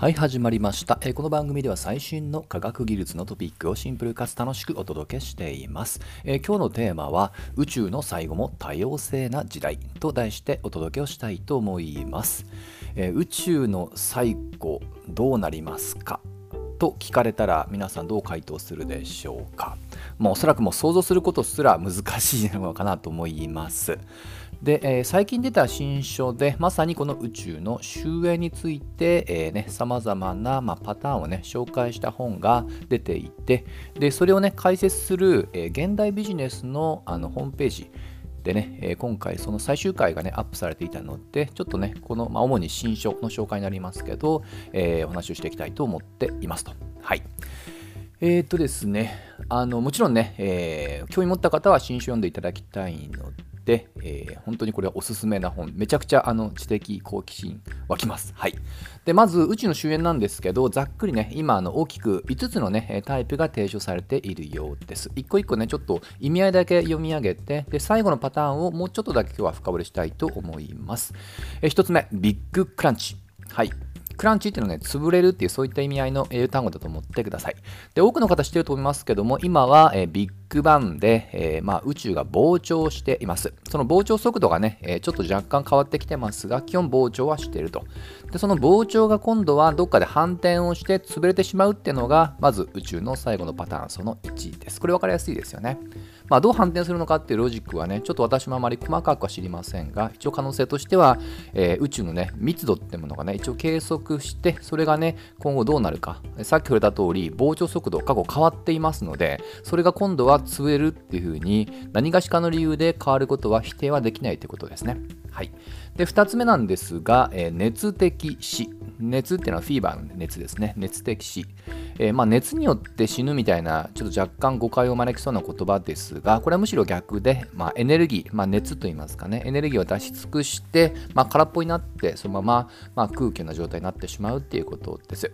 はい、始まりました、えーこの番組では最新の科学技術のトピックをシンプルかつ楽しくお届けしています。えー今日のテーマは宇宙の最後も多様性な時代と題してお届けをしたいと思います。えー宇宙の最後どうなりますか？と聞かれたら皆さんどう回答するでしょうか？まあ、おそらくもう想像することすら難しいのかなと思います。で、えー最近出た新書でまさにこの宇宙の終焉について、えーね、さまざまな、ま、パターンをね紹介した本が出ていてでそれをね解説する、えー現代ビジネスのあのホームページでね、え今回その最終回がねアップされていたのでちょっとねこの、まあ、主に新書の紹介になりますけど、えお話をしていきたいと思っていますと。はいえー、とですね、あのもちろんね、えー興味持った方は新書読んでいただきたいので、えー本当にこれはおすすめな本、めちゃくちゃあの知的好奇心湧きます。はい。で、まず宇宙の終焉なんですけど、ざっくりね、今あの大きく5つのね、タイプが提唱されているようです。一個一個ね、ちょっと意味合いだけ読み上げて、で、最後のパターンをもうちょっとだけ今日は深掘りしたいと思います。え1つ目、ビッグクランチ。はい。クランチっていうのはね、潰れるっていうそういった意味合いの英単語だと思ってください。で、多くの方知ってると思いますけども、今は、えービッグバンで、えーまあ、宇宙が膨張しています。その膨張速度がね、えーちょっと若干変わってきてますが、基本膨張はしていると。で、その膨張が今度はどっかで反転をして潰れてしまうっていうのが、まず宇宙の最後のパターン、その1です。これ分かりやすいですよね。まあ、どう反転するのかっていうロジックはね、ちょっと私もあまり細かくは知りませんが、一応可能性としては、えー宇宙のね、密度ってものがね、一応計測して、それがね、今後どうなるか。さっき触れた通り、膨張速度、過去変わっていますので、それが今度は潰れるっていうふうに、何がしかの理由で変わることは否定はできないということですね。はい。で、2つ目なんですが、えー熱的死。熱っていうのはフィーバーの熱ですね。熱的死。えーまあ、熱によって死ぬみたいな、ちょっと若干誤解を招きそうな言葉ですが、これはむしろ逆で、まあ、エネルギー、まあ、熱といいますかね、エネルギーを出し尽くして、ま、空っぽになって、そのまま、ま、空虚な状態になってしまうっていうことです。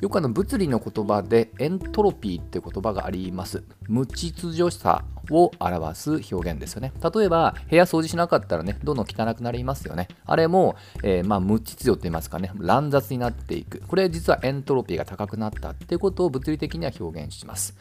よくあの物理の言葉でエントロピーっていう言葉があります。無秩序さを表す表現ですよね。例えば、部屋掃除しなかったらね、どんどん汚くなりますよね。あれも、えーまあ、無秩序と言いますかね、乱雑になっていく。これ実はエントロピーが高くなったっていうことを物理的には表現します。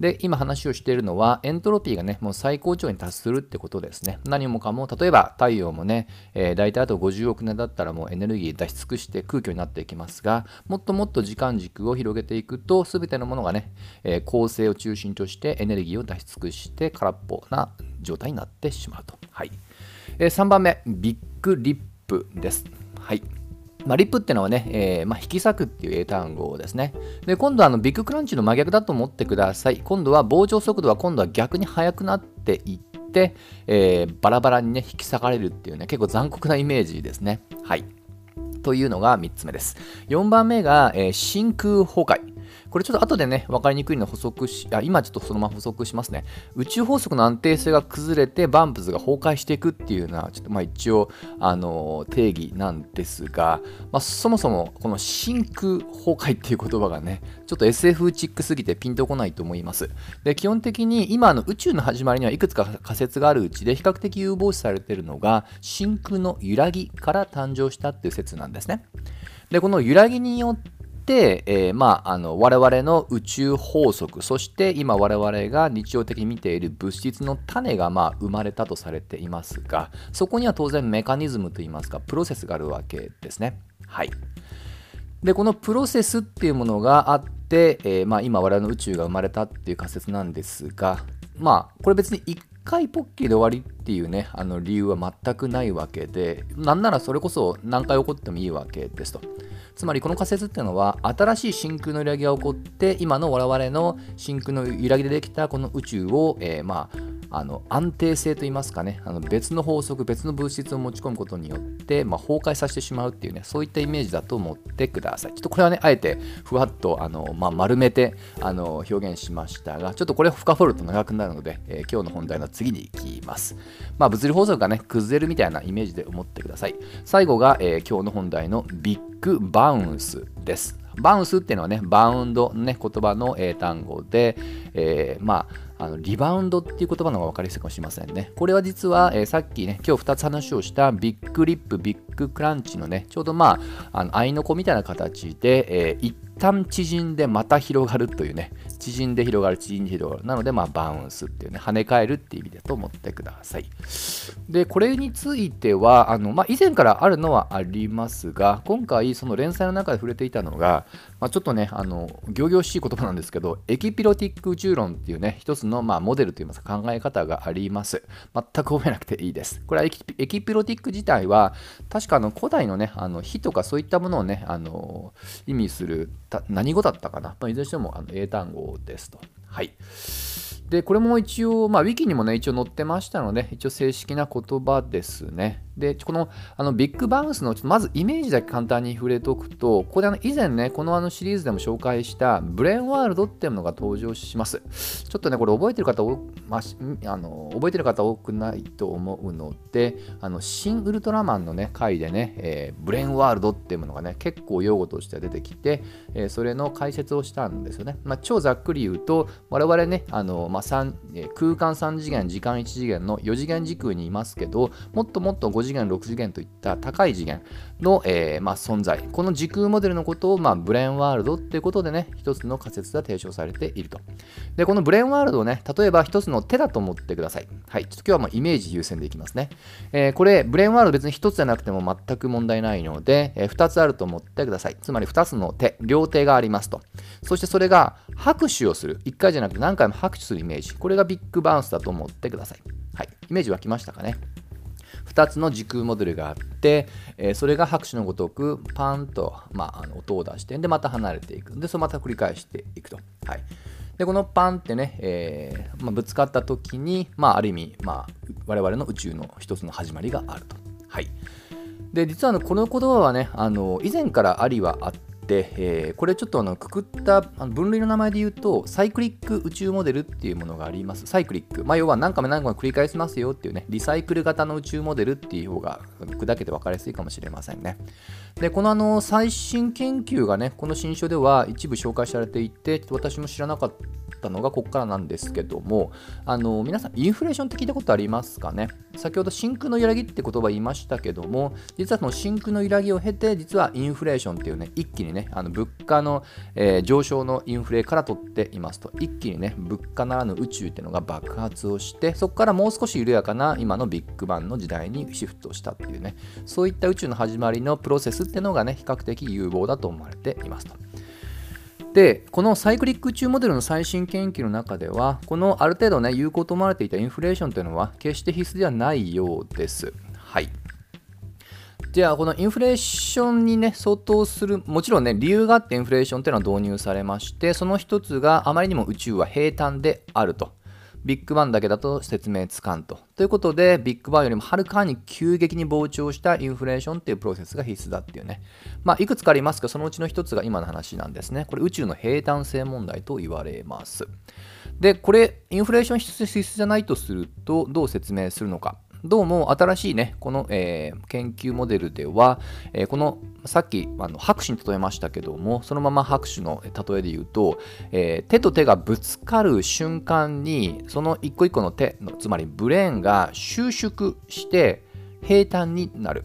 で、今話をしているのは、エントロピーがね、もう最高潮に達するってことですね。何もかも、例えば太陽もね、えー、大体あと50億年だったらもうエネルギー出し尽くして空虚になっていきますが、もっともっと時間軸を広げていくと、すべてのものがね、えー恒星を中心としてエネルギーを出し尽くして空っぽな状態になってしまうと。はい。えー3番目、ビッグリップです。はい。まあ、リップっていうのはね、えーまあ、引き裂くっていう英単語ですね。で、今度はあのビッグクランチの真逆だと思ってください。今度は膨張速度は今度は逆に速くなっていって、えーバラバラにね、引き裂かれるっていうね、結構残酷なイメージですね。はい。というのが3つ目です。4番目が、えー真空崩壊。これちょっと後でね、分かりにくいので補足し、あ今ちょっとそのまま補足しますね。宇宙法則の安定性が崩れて、バンプズが崩壊していくっていうのは、ちょっとまあ一応、あの定義なんですが、まあ、そもそもこの真空崩壊っていう言葉がね、ちょっと SF チックすぎてピンとこないと思います。で、基本的に今の宇宙の始まりにはいくつか仮説があるうちで、比較的有望視されているのが、真空の揺らぎから誕生したっていう説なんですね。で、この揺らぎによって、えーまあ、あの我々の宇宙法則そして今我々が日常的に見ている物質の種がまあ生まれたとされていますがそこには当然メカニズムといいますかプロセスがあるわけですね。はい、でこのプロセスっていうものがあって、えーまあ、今我々の宇宙が生まれたっていう仮説なんですがまあこれ別に1回ポッキーで終わりっていうねあの理由は全くないわけでなんならそれこそ何回起こってもいいわけですと。つまりこの仮説っていうのは新しい真空の揺らぎが起こって今の我々の真空の揺らぎでできたこの宇宙を、えーまあ、あの安定性といいますかねあの別の法則別の物質を持ち込むことによって、まあ、崩壊させてしまうっていうねそういったイメージだと思ってください。ちょっとこれはねあえてふわっとあの、まあ、丸めてあの表現しましたがちょっとこれを深掘ると長くなるので、えー今日の本題の次に行きます、まあ、物理法則がね崩れるみたいなイメージで思ってください。最後が、えー今日の本題のビッグバウンスです。 bounce っていうのはね、 bound ね、言葉の英単語で、えー、まあ、あのリバウンドっていう言葉の方が分かりやすいかもしれませんね。これは実は、えー、さっきね、今日2つ話をしたビッグリップ、ビッグクランチのね、ちょうどまあ、あの合いの子みたいな形で、えー、一旦縮んでまた広がるというね、縮んで広がる、縮んで広がる。なので、まあ、 bounce っていうね、跳ね返るっていう意味だと思ってください。で、これについては、あのまあ、以前からあるのはありますが、今回、その連載の中で触れていたのが、まあ、ちょっとね、あの、行々しい言葉なんですけど、エキピロティック宇宙論っていうね、一つの、まあ、モデルといいますか考え方があります。全く覚えなくていいです。これはエキピロティック自体は、確かあの古代のね、あの火とかそういったものをね、あの意味する何語だったかな、まあ、いずれにしてもあの英単語ですと。はい。で、これも一応、まあ、ウィキにもね、一応載ってましたので、一応正式な言葉ですね。で、このあのビッグバウンスのちょっとまずイメージだけ簡単に触れておくと、ここであの以前ね、このあのシリーズでも紹介したブレーンワールドっていうのが登場します。ちょっとね、これ覚えてる方、まあ、あの覚えてる方多くないと思うので、あの新ウルトラマンのね、回でね、えー、ブレーンワールドっていうものがね、結構用語として出てきて、えー、それの解説をしたんですよね。まあ、超ざっくり言うと、我々ね、あのまあ3、空間3次元、時間1次元の4次元時空にいますけど、もっともっと5次元、6次元といった高い次元の、えー、まあ、存在、この時空モデルのことを、まあ、ブレーンワールドっていうことでね、一つの仮説が提唱されていると。で、このブレーンワールドをね、例えば一つの手だと思ってください。はい、ちょっと今日はもうイメージ優先でいきますね。えー、これ、ブレーンワールド別に一つじゃなくても全く問題ないので、えー、2つあると思ってください。つまり2つの手、両手がありますと。そしてそれが拍手をする。1回じゃなくて何回も拍手するイメージ。これがビッグバウンスだと思ってください。はい、イメージ湧きましたかね？2つの時空モデルがあって、え、それが拍手のごとくパンと、まあ、あの音を出してでまた離れていく。でそれまた繰り返していくと、はい、でこのパンってね、えー、まあ、ぶつかった時に、まあ、ある意味、まあ、我々の宇宙の一つの始まりがあると、はい、で実はこの言葉はねあの以前からありはあってで、えー、これちょっとあのくくったあの分類の名前で言うと、サイクリック宇宙モデルっていうものがあります。サイクリック。まあ、要は何回も何回も繰り返しますよっていうね、リサイクル型の宇宙モデルっていう方が砕けて分かりやすいかもしれませんね。で、このあの最新研究がね、この新書では一部紹介されていて、私も知らなかったたのがここからなんですけども、あの皆さん、インフレーションって聞いたことありますかね？先ほど真空の揺らぎって言葉言いましたけども、実はその真空の揺らぎを経て、実はインフレーションっていうね、一気にね、あの物価の、えー、上昇のインフレから取っていますと、一気にね、物価ならぬ宇宙っていうのが爆発をして、そこからもう少し緩やかな今のビッグバンの時代にシフトしたっていうね、そういった宇宙の始まりのプロセスっていうのがね、比較的有望だと思われていますと。で、このサイクリック宇宙モデルの最新研究の中では、このある程度ね、有効と思われていたインフレーションというのは決して必須ではないようです。はい。じゃあ、このインフレーションにね、相当する、もちろんね、理由があってインフレーションというのは導入されまして、その一つがあまりにも宇宙は平坦であると。ビッグバンだけだと説明つかんと。ということで、ビッグバンよりもはるかに急激に膨張したインフレーションっていうプロセスが必須だっていうね。まあ、いくつかありますが、そのうちの一つが今の話なんですね。これ宇宙の平坦性問題と言われます。で、これ、インフレーション必須じゃないとすると、どう説明するのか。どうも新しいね、この、えー、研究モデルでは、えー、このさっきあの拍手に例えましたけども、そのまま拍手の例えで言うと、えー、手と手がぶつかる瞬間に、その一個一個の手の、つまりブレーンが収縮して平坦になる。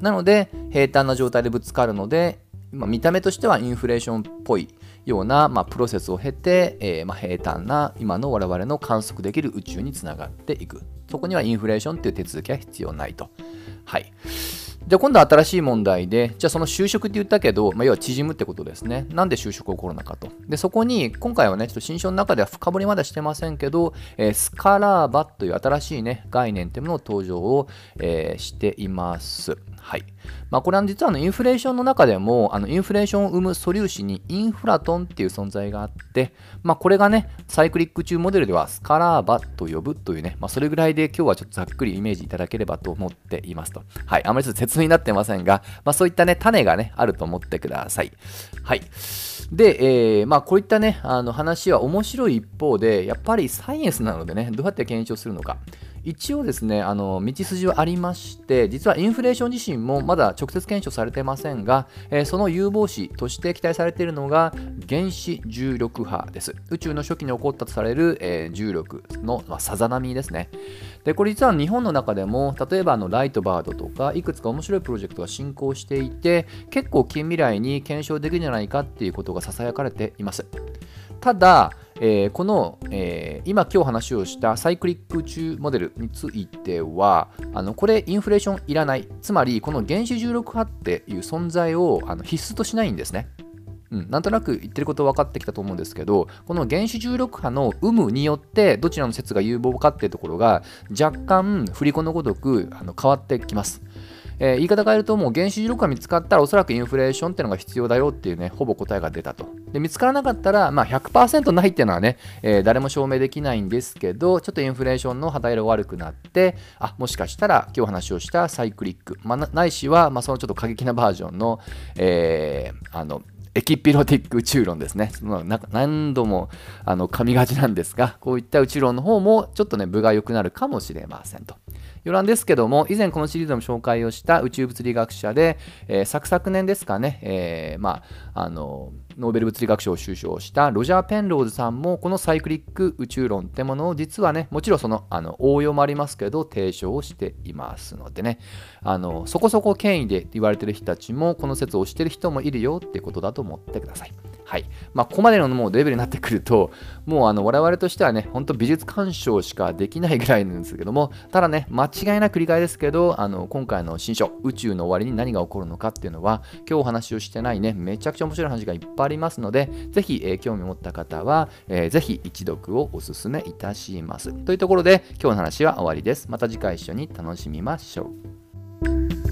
なので、平坦な状態でぶつかるので、まあ、見た目としてはインフレーションっぽいような、まあ、プロセスを経て、えー、まあ、平坦な今の我々の観測できる宇宙につながっていく。そこにはインフレーションという手続きは必要ないと。はい。じゃあ今度は新しい問題で、じゃあその就職って言ったけど、まあ、要は縮むってことですね。なんで就職起こるのかと。で、そこに今回はね、ちょっと新書の中では深掘りまだしてませんけど、えー、スカラーバという新しいね、概念っていうものを登場を、えー、しています。はい。まあ、これは実はあのインフレーションの中でも、あのインフレーションを生む素粒子にインフラトンっていう存在があって、まあ、これがね、サイクリック中モデルではスカラーバと呼ぶというね、まあ、それぐらいで今日はちょっとざっくりイメージいただければと思っていますと。はい。あまり説明になってませんが、まあ、そういったね、種がね、あると思ってください。はい。で、えー、まあ、こういったね、あの話は面白い一方で、やっぱりサイエンスなのでね、どうやって検証するのか。一応ですねあの道筋はありまして実はインフレーション自身もまだ直接検証されてませんが、えー、その有望視として期待されているのが原子重力波です。宇宙の初期に起こったとされる、えー、重力の、まあ、さざ波ですね。でこれ実は日本の中でも例えばあのライトバードとかいくつか面白いプロジェクトが進行していて結構近未来に検証できるんじゃないかっていうことがささやかれています。ただえー、この、えー、今今日話をしたサイクリック宇宙モデルについてはあのこれインフレーションいらないつまりこの原子重力波っていう存在をあの必須としないんですね。うん、なんとなく言ってること分かってきたと思うんですけどこの原子重力波の有無によってどちらの説が有望かっていうところが若干振り子のごとくあの変わってきます。えー、言い方変えるともう原子力が見つかったらおそらくインフレーションっていうのが必要だよっていうねほぼ答えが出たとで見つからなかったら、まあ100%ないっていうのはね、えー、誰も証明できないんですけどちょっとインフレーションの肌色が悪くなってあもしかしたら今日話をしたサイクリック、まあ、ないしは、まあ、そのちょっと過激なバージョンの、えー、あのエキピロティック宇宙論ですね。その何度もあの噛みがちなんですが、こういった宇宙論の方もちょっとね、分が良くなるかもしれませんと。余談ですけども、以前このシリーズでも紹介をした宇宙物理学者で、えー、昨昨年ですかね、えー、まあ、あの、ノーベル物理学賞を受賞したロジャー・ペンローズさんもこのサイクリック宇宙論ってものを実はねもちろんそのあの応用もありますけど提唱をしていますのでねあのそこそこ権威で言われてる人たちもこの説を推してる人もいるよってことだと思ってください。はいまあ、ここまでのもうレベルになってくると、もうあの我々としてはね、本当美術鑑賞しかできないぐらいなんですけども、ただね、間違いなく理解ですけど、あの今回の新書、宇宙の終わりに何が起こるのかっていうのは、今日お話をしてないね、めちゃくちゃ面白い話がいっぱいありますので、ぜひ、えー、興味を持った方は、えー、ぜひ一読をお勧めいたします。というところで、今日の話は終わりです。また次回一緒に楽しみましょう。